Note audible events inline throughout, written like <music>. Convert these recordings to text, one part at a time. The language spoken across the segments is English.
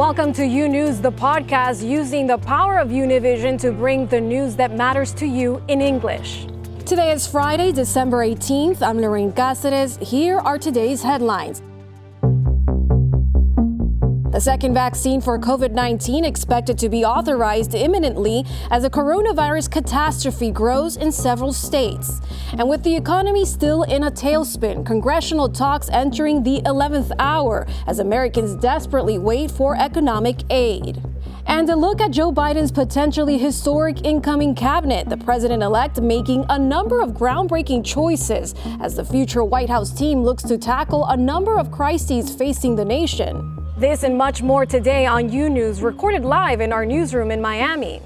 Welcome to U News, the podcast using the power of Univision to bring the news that matters to you in English. Today is Friday, December 18th. I'm Lorraine Cáceres. Here are today's headlines. The second vaccine for COVID 19 expected to be authorized imminently as a coronavirus catastrophe grows in several states. And with the economy still in a tailspin, congressional talks entering the 11th hour as Americans desperately wait for economic aid. And a look at Joe Biden's potentially historic incoming cabinet, the president elect making a number of groundbreaking choices as the future White House team looks to tackle a number of crises facing the nation. This and much more today on U News, recorded live in our newsroom in Miami.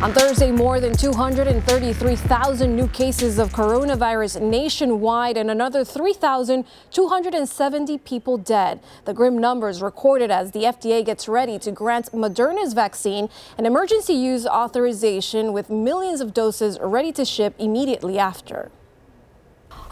On Thursday, more than 233,000 new cases of coronavirus nationwide and another 3,270 people dead. The grim numbers recorded as the FDA gets ready to grant Moderna's vaccine an emergency use authorization with millions of doses ready to ship immediately after.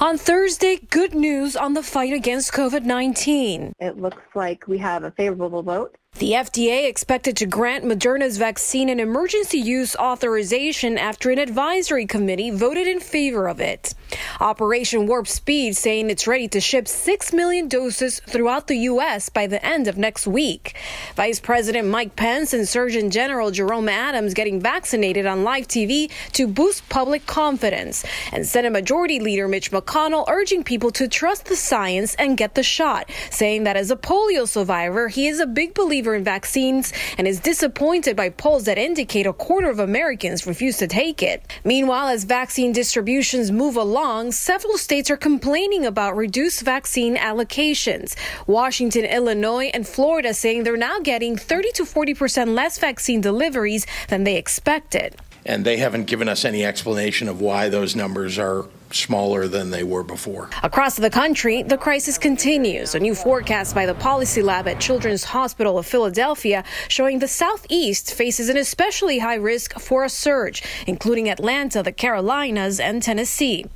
On Thursday, good news on the fight against COVID 19. It looks like we have a favorable vote the FDA expected to grant Moderna's vaccine an emergency use authorization after an advisory committee voted in favor of it. Operation Warp Speed saying it's ready to ship 6 million doses throughout the U.S. by the end of next week. Vice President Mike Pence and Surgeon General Jerome Adams getting vaccinated on live TV to boost public confidence. And Senate Majority Leader Mitch McConnell urging people to trust the science and get the shot, saying that as a polio survivor, he is a big believer in vaccines and is disappointed by polls that indicate a quarter of Americans refuse to take it. Meanwhile, as vaccine distributions move along, several states are complaining about reduced vaccine allocations. Washington, Illinois, and Florida saying they're now getting 30 to 40 percent less vaccine deliveries than they expected. And they haven't given us any explanation of why those numbers are smaller than they were before. Across the country, the crisis continues. A new forecast by the Policy Lab at Children's Hospital of Philadelphia showing the Southeast faces an especially high risk for a surge, including Atlanta, the Carolinas, and Tennessee.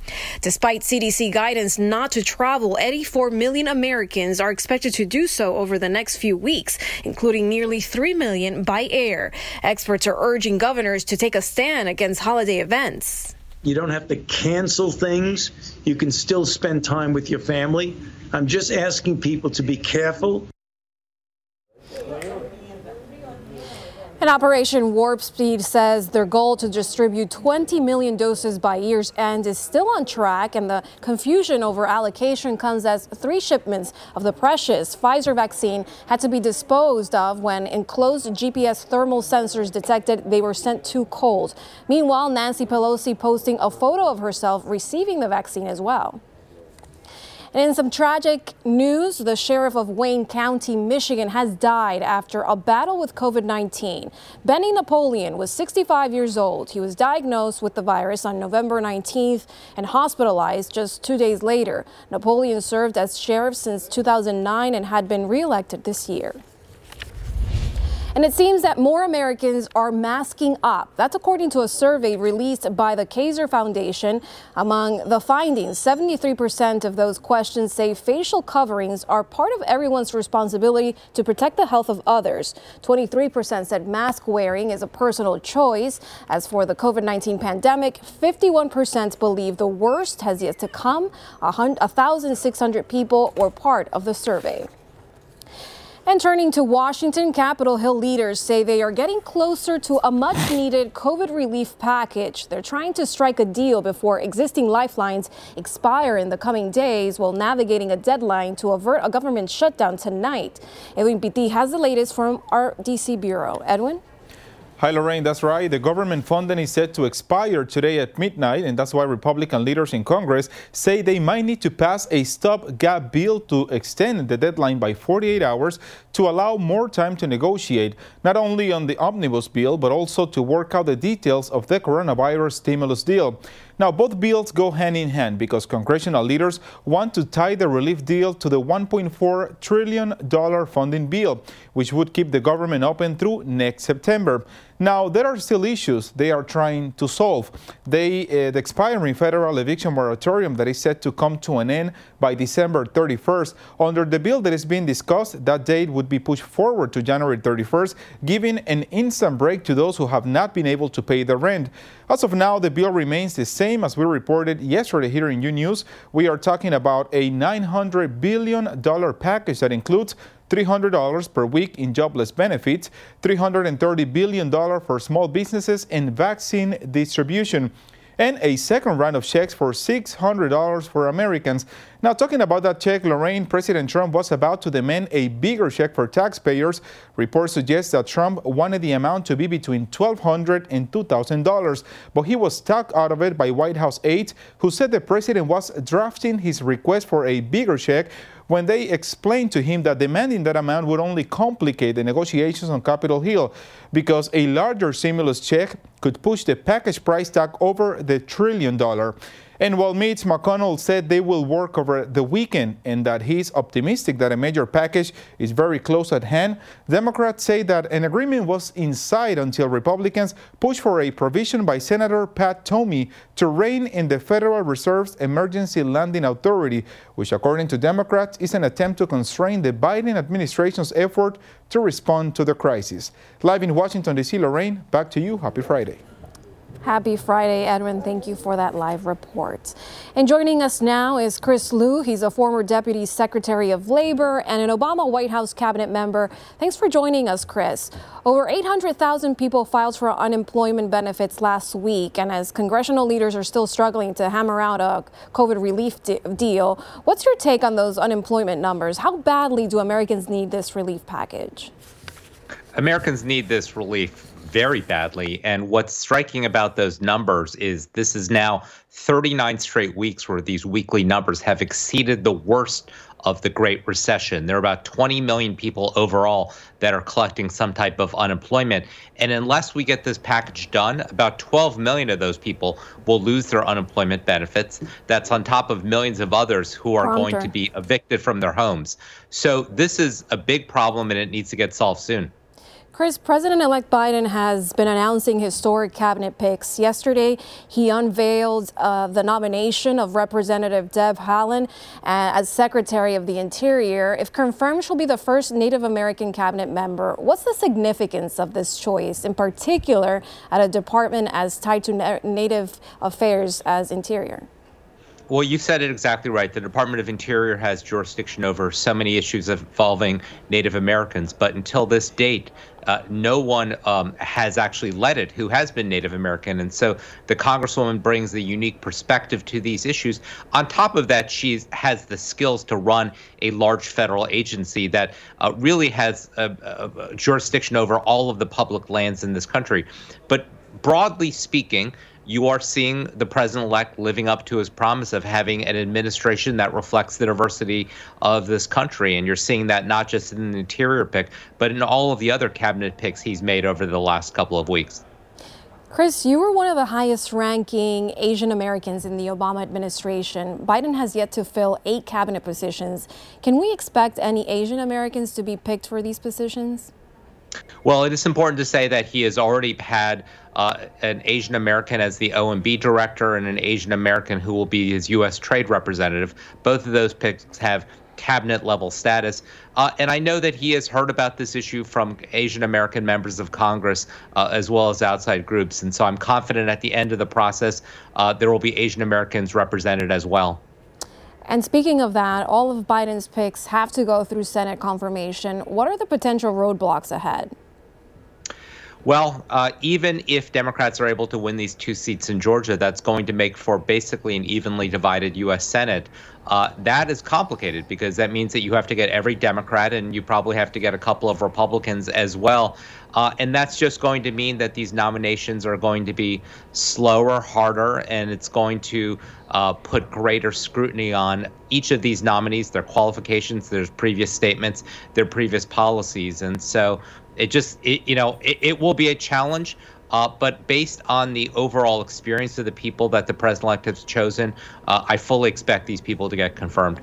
Despite CDC guidance not to travel, 84 million Americans are expected to do so over the next few weeks, including nearly 3 million by air. Experts are urging governors to take a stand against holiday events. You don't have to cancel things. You can still spend time with your family. I'm just asking people to be careful And Operation Warp Speed says their goal to distribute 20 million doses by year's end is still on track, and the confusion over allocation comes as three shipments of the precious Pfizer vaccine had to be disposed of when enclosed GPS thermal sensors detected they were sent too cold. Meanwhile, Nancy Pelosi posting a photo of herself receiving the vaccine as well. And in some tragic news, the sheriff of Wayne County, Michigan, has died after a battle with COVID 19. Benny Napoleon was 65 years old. He was diagnosed with the virus on November 19th and hospitalized just two days later. Napoleon served as sheriff since 2009 and had been reelected this year. And it seems that more Americans are masking up. That's according to a survey released by the Kaiser Foundation. Among the findings, 73% of those questions say facial coverings are part of everyone's responsibility to protect the health of others. 23% said mask wearing is a personal choice. As for the COVID 19 pandemic, 51% believe the worst has yet to come. 1,600 people were part of the survey. And turning to Washington, Capitol Hill leaders say they are getting closer to a much needed COVID relief package. They're trying to strike a deal before existing lifelines expire in the coming days while navigating a deadline to avert a government shutdown tonight. Edwin Pitti has the latest from our DC bureau. Edwin? Hi, Lorraine. That's right. The government funding is set to expire today at midnight, and that's why Republican leaders in Congress say they might need to pass a stopgap bill to extend the deadline by 48 hours to allow more time to negotiate, not only on the omnibus bill, but also to work out the details of the coronavirus stimulus deal. Now, both bills go hand in hand because congressional leaders want to tie the relief deal to the $1.4 trillion funding bill, which would keep the government open through next September. Now, there are still issues they are trying to solve. They, uh, the expiring federal eviction moratorium that is set to come to an end by December 31st. Under the bill that is being discussed, that date would be pushed forward to January 31st, giving an instant break to those who have not been able to pay the rent. As of now, the bill remains the same as we reported yesterday here in U News. We are talking about a $900 billion package that includes $300 per week in jobless benefits, $330 billion for small businesses and vaccine distribution and a second round of checks for $600 for Americans. Now, talking about that check, Lorraine, President Trump was about to demand a bigger check for taxpayers. Reports suggest that Trump wanted the amount to be between $1,200 and $2,000, but he was talked out of it by White House aides who said the president was drafting his request for a bigger check when they explained to him that demanding that amount would only complicate the negotiations on Capitol Hill because a larger stimulus check could push the package price tag over the trillion dollar. And while Mitch McConnell said they will work over the weekend and that he's optimistic that a major package is very close at hand, Democrats say that an agreement was in sight until Republicans pushed for a provision by Senator Pat Toomey to rein in the Federal Reserve's Emergency Lending Authority, which, according to Democrats, is an attempt to constrain the Biden administration's effort to respond to the crisis. Live in Washington, D.C., Lorraine, back to you. Happy Friday. Happy Friday, Edwin. Thank you for that live report. And joining us now is Chris Lu. He's a former Deputy Secretary of Labor and an Obama White House cabinet member. Thanks for joining us, Chris. Over 800,000 people filed for unemployment benefits last week. And as congressional leaders are still struggling to hammer out a COVID relief de deal, what's your take on those unemployment numbers? How badly do Americans need this relief package? Americans need this relief very badly. And what's striking about those numbers is this is now 39 straight weeks where these weekly numbers have exceeded the worst of the Great Recession. There are about 20 million people overall that are collecting some type of unemployment. And unless we get this package done, about 12 million of those people will lose their unemployment benefits. That's on top of millions of others who are going to be evicted from their homes. So this is a big problem and it needs to get solved soon. Chris, President elect Biden has been announcing historic cabinet picks. Yesterday, he unveiled uh, the nomination of Representative Deb Haaland uh, as Secretary of the Interior. If confirmed, she'll be the first Native American cabinet member. What's the significance of this choice, in particular at a department as tied to na Native affairs as Interior? Well, you said it exactly right. The Department of Interior has jurisdiction over so many issues involving Native Americans, but until this date, uh, no one um, has actually led it who has been Native American. And so the Congresswoman brings the unique perspective to these issues. On top of that, she has the skills to run a large federal agency that uh, really has a, a, jurisdiction over all of the public lands in this country. But broadly speaking, you are seeing the president elect living up to his promise of having an administration that reflects the diversity of this country. And you're seeing that not just in the interior pick, but in all of the other cabinet picks he's made over the last couple of weeks. Chris, you were one of the highest ranking Asian Americans in the Obama administration. Biden has yet to fill eight cabinet positions. Can we expect any Asian Americans to be picked for these positions? Well, it is important to say that he has already had uh, an Asian American as the OMB director and an Asian American who will be his U.S. trade representative. Both of those picks have cabinet level status. Uh, and I know that he has heard about this issue from Asian American members of Congress uh, as well as outside groups. And so I'm confident at the end of the process, uh, there will be Asian Americans represented as well. And speaking of that, all of Biden's picks have to go through Senate confirmation. What are the potential roadblocks ahead? Well, uh, even if Democrats are able to win these two seats in Georgia, that's going to make for basically an evenly divided U.S. Senate. Uh, that is complicated because that means that you have to get every Democrat and you probably have to get a couple of Republicans as well. Uh, and that's just going to mean that these nominations are going to be slower, harder, and it's going to uh, put greater scrutiny on each of these nominees, their qualifications, their previous statements, their previous policies. And so it just, it, you know, it, it will be a challenge. Uh, but based on the overall experience of the people that the president elect has chosen, uh, I fully expect these people to get confirmed.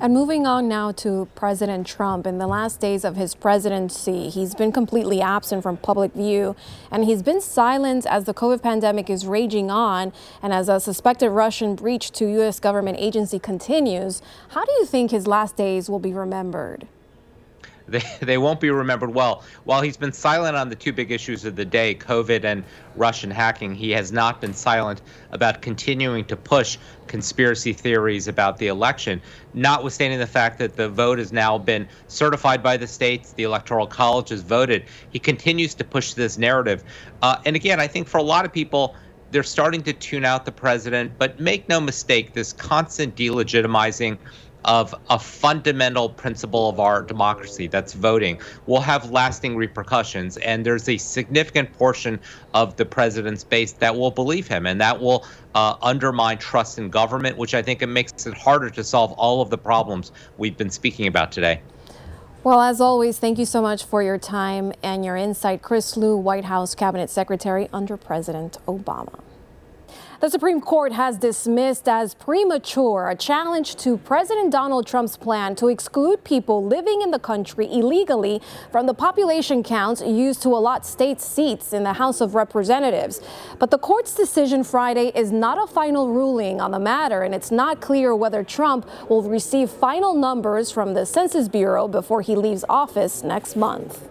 And moving on now to President Trump. In the last days of his presidency, he's been completely absent from public view, and he's been silent as the COVID pandemic is raging on and as a suspected Russian breach to U.S. government agency continues. How do you think his last days will be remembered? <laughs> they, they won't be remembered well. While he's been silent on the two big issues of the day, COVID and Russian hacking, he has not been silent about continuing to push conspiracy theories about the election, notwithstanding the fact that the vote has now been certified by the states, the Electoral College has voted. He continues to push this narrative. Uh, and again, I think for a lot of people, they're starting to tune out the president, but make no mistake, this constant delegitimizing of a fundamental principle of our democracy that's voting will have lasting repercussions and there's a significant portion of the president's base that will believe him and that will uh, undermine trust in government which i think it makes it harder to solve all of the problems we've been speaking about today well, as always, thank you so much for your time and your insight. Chris Lu, White House Cabinet Secretary under President Obama. The Supreme Court has dismissed as premature a challenge to President Donald Trump's plan to exclude people living in the country illegally from the population counts used to allot state seats in the House of Representatives. But the court's decision Friday is not a final ruling on the matter, and it's not clear whether Trump will receive final numbers from the Census Bureau before he leaves office next month.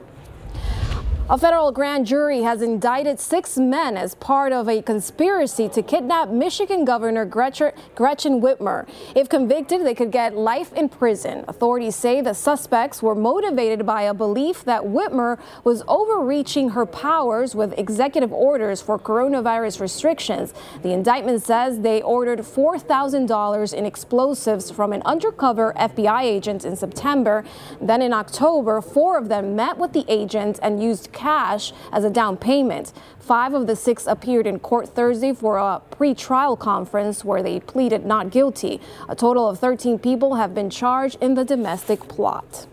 A federal grand jury has indicted six men as part of a conspiracy to kidnap Michigan Governor Gretchen, Whitmer. If convicted, they could get life in prison. Authorities say the suspects were motivated by a belief that Whitmer was overreaching her powers with executive orders for coronavirus restrictions. The indictment says they ordered $4,000 in explosives from an undercover FBI agent in September. Then in October, four of them met with the agent and used cash as a down payment. Five of the six appeared in court Thursday for a pre-trial conference where they pleaded not guilty. A total of 13 people have been charged in the domestic plot.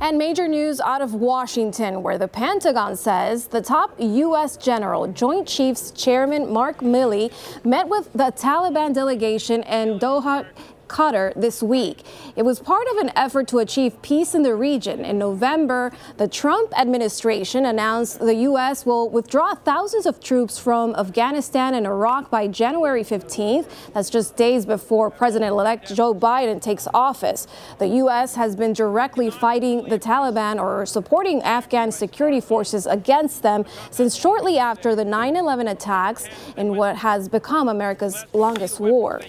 And major news out of Washington, where the Pentagon says the top U.S. General Joint Chiefs Chairman Mark Milley met with the Taliban delegation in Doha Qatar this week. It was part of an effort to achieve peace in the region. In November, the Trump administration announced the U.S. will withdraw thousands of troops from Afghanistan and Iraq by January 15th. That's just days before President elect Joe Biden takes office. The U.S. has been directly fighting the Taliban or supporting Afghan security forces against them since shortly after the 9 11 attacks in what has become America's longest war.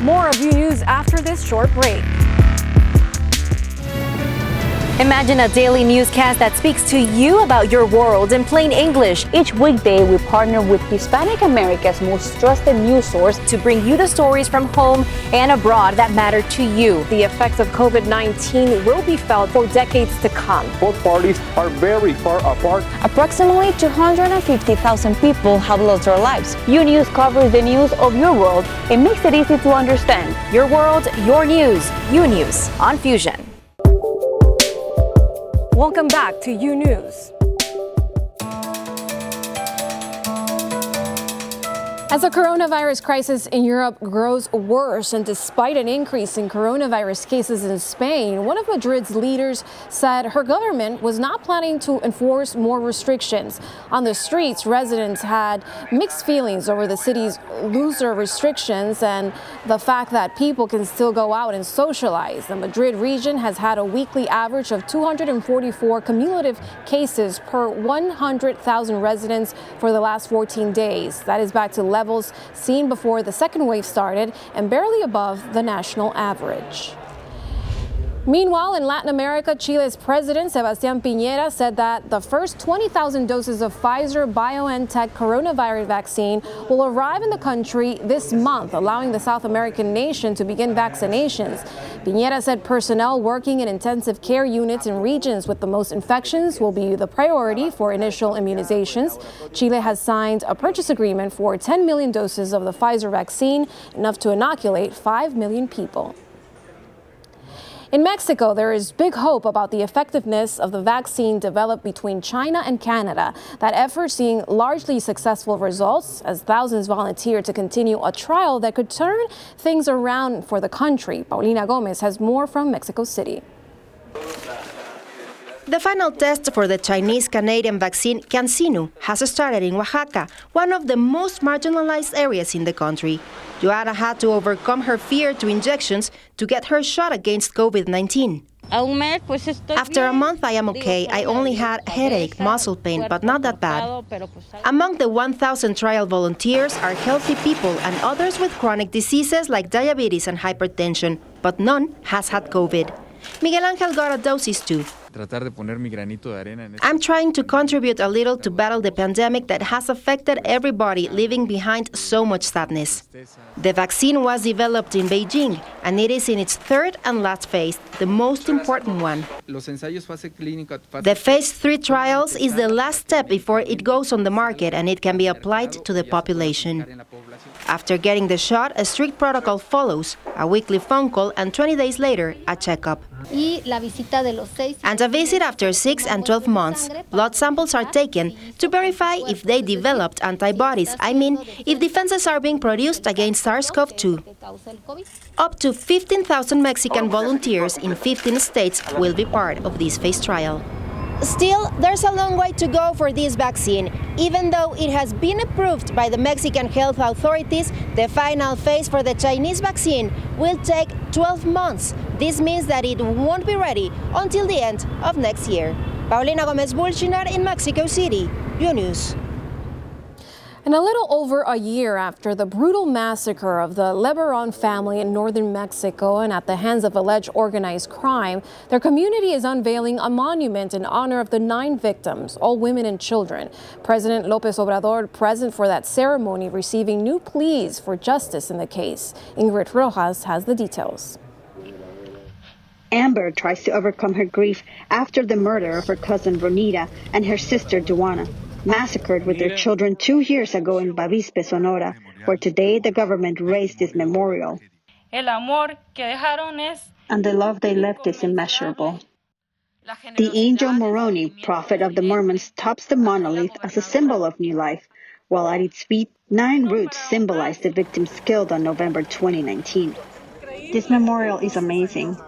More of U News after this short break. Imagine a daily newscast that speaks to you about your world in plain English. Each weekday, we partner with Hispanic America's most trusted news source to bring you the stories from home and abroad that matter to you. The effects of COVID 19 will be felt for decades to come. Both parties are very far apart. Approximately 250,000 people have lost their lives. U News covers the news of your world and makes it easy to understand. Your world, your news. U News on Fusion. Welcome back to U News. As the coronavirus crisis in Europe grows worse, and despite an increase in coronavirus cases in Spain, one of Madrid's leaders said her government was not planning to enforce more restrictions. On the streets, residents had mixed feelings over the city's looser restrictions and the fact that people can still go out and socialize. The Madrid region has had a weekly average of 244 cumulative cases per 100,000 residents for the last 14 days. That is back to levels seen before the second wave started and barely above the national average. Meanwhile, in Latin America, Chile's President Sebastián Piñera said that the first 20,000 doses of Pfizer BioNTech coronavirus vaccine will arrive in the country this month, allowing the South American nation to begin vaccinations. Piñera said personnel working in intensive care units in regions with the most infections will be the priority for initial immunizations. Chile has signed a purchase agreement for 10 million doses of the Pfizer vaccine, enough to inoculate 5 million people. In Mexico, there is big hope about the effectiveness of the vaccine developed between China and Canada. That effort seeing largely successful results as thousands volunteer to continue a trial that could turn things around for the country. Paulina Gomez has more from Mexico City. The final test for the Chinese Canadian vaccine CanSino has started in Oaxaca, one of the most marginalized areas in the country. Joanna had to overcome her fear to injections to get her shot against COVID 19. After a month, I am okay. I only had headache, muscle pain, but not that bad. Among the 1,000 trial volunteers are healthy people and others with chronic diseases like diabetes and hypertension, but none has had COVID. Miguel Angel got a doses too. I'm trying to contribute a little to battle the pandemic that has affected everybody, leaving behind so much sadness. The vaccine was developed in Beijing, and it is in its third and last phase, the most important one. The phase 3 trials is the last step before it goes on the market and it can be applied to the population. After getting the shot, a strict protocol follows a weekly phone call and 20 days later, a checkup. And a visit after 6 and 12 months. Blood samples are taken to verify if they developed antibodies, I mean, if defenses are being produced against SARS CoV 2. Up to 15,000 Mexican volunteers in 15 states will be part of this phase trial. Still, there's a long way to go for this vaccine. Even though it has been approved by the Mexican health authorities, the final phase for the Chinese vaccine will take 12 months. This means that it won't be ready until the end of next year. Paulina Gomez Bulchinar in Mexico City, News. And a little over a year after the brutal massacre of the Lebaron family in northern Mexico and at the hands of alleged organized crime, their community is unveiling a monument in honor of the nine victims, all women and children. President Lopez Obrador present for that ceremony, receiving new pleas for justice in the case. Ingrid Rojas has the details. Amber tries to overcome her grief after the murder of her cousin Rhonita and her sister Duana massacred with their children two years ago in Bavispe, Sonora, where today the government raised this memorial. And the love they left is immeasurable. The angel Moroni, prophet of the Mormons, tops the monolith as a symbol of new life, while at its feet, nine roots symbolize the victims killed on November 2019. This memorial is amazing.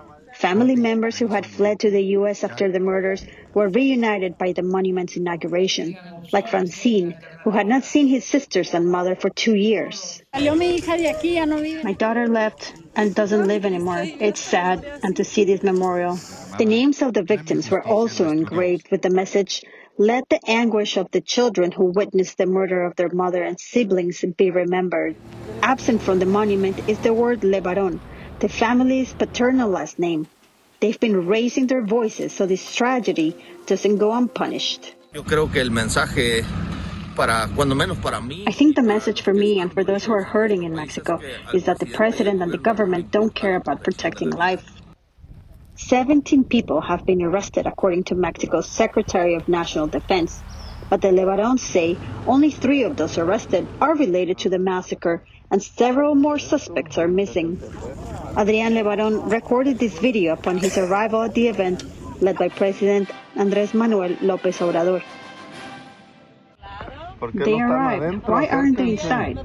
Family members who had fled to the U.S. after the murders were reunited by the monument's inauguration, like Francine, who had not seen his sisters and mother for two years. My daughter left and doesn't live anymore. It's sad, and to see this memorial. The names of the victims were also engraved with the message, let the anguish of the children who witnessed the murder of their mother and siblings be remembered. Absent from the monument is the word Lebaron, the family's paternal last name. They've been raising their voices so this tragedy doesn't go unpunished. I think the message for me and for those who are hurting in Mexico is that the president and the government don't care about protecting life. 17 people have been arrested, according to Mexico's Secretary of National Defense. But the Lebarons say only three of those arrested are related to the massacre and several more suspects are missing. Adrian Lebaron recorded this video upon his arrival at the event led by President Andrés Manuel López Obrador. They arrived. Why aren't they inside?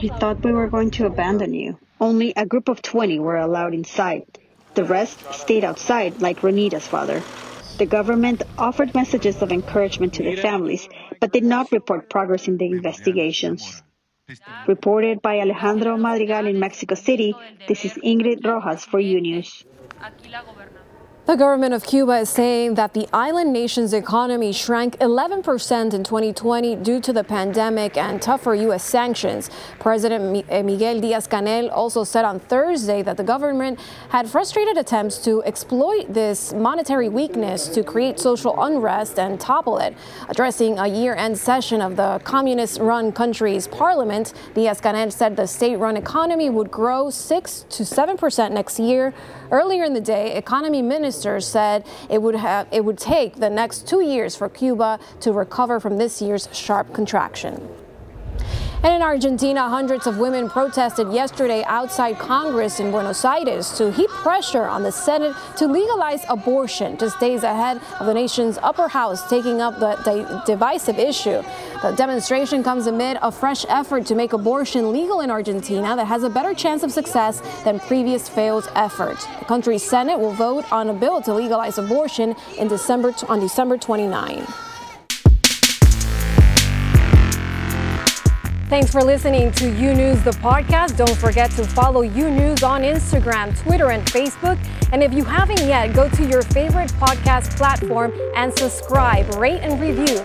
We thought we were going to abandon you. Only a group of 20 were allowed inside. The rest stayed outside, like Rhonita's father. The government offered messages of encouragement to the families, but did not report progress in the investigations. Reported by Alejandro Madrigal in Mexico City, this is Ingrid Rojas for UNews. The government of Cuba is saying that the island nation's economy shrank 11% in 2020 due to the pandemic and tougher U.S. sanctions. President eh, Miguel Diaz-Canel also said on Thursday that the government had frustrated attempts to exploit this monetary weakness to create social unrest and topple it. Addressing a year-end session of the communist-run country's parliament, Diaz-Canel said the state-run economy would grow 6 to 7% next year. Earlier in the day, economy minister said it would have it would take the next two years for Cuba to recover from this year's sharp contraction. And in Argentina, hundreds of women protested yesterday outside Congress in Buenos Aires to heap pressure on the Senate to legalize abortion, just days ahead of the nation's upper house taking up the, the divisive issue. The demonstration comes amid a fresh effort to make abortion legal in Argentina that has a better chance of success than previous failed efforts. The country's Senate will vote on a bill to legalize abortion in December on December 29. Thanks for listening to U News, the podcast. Don't forget to follow U News on Instagram, Twitter, and Facebook. And if you haven't yet, go to your favorite podcast platform and subscribe, rate, and review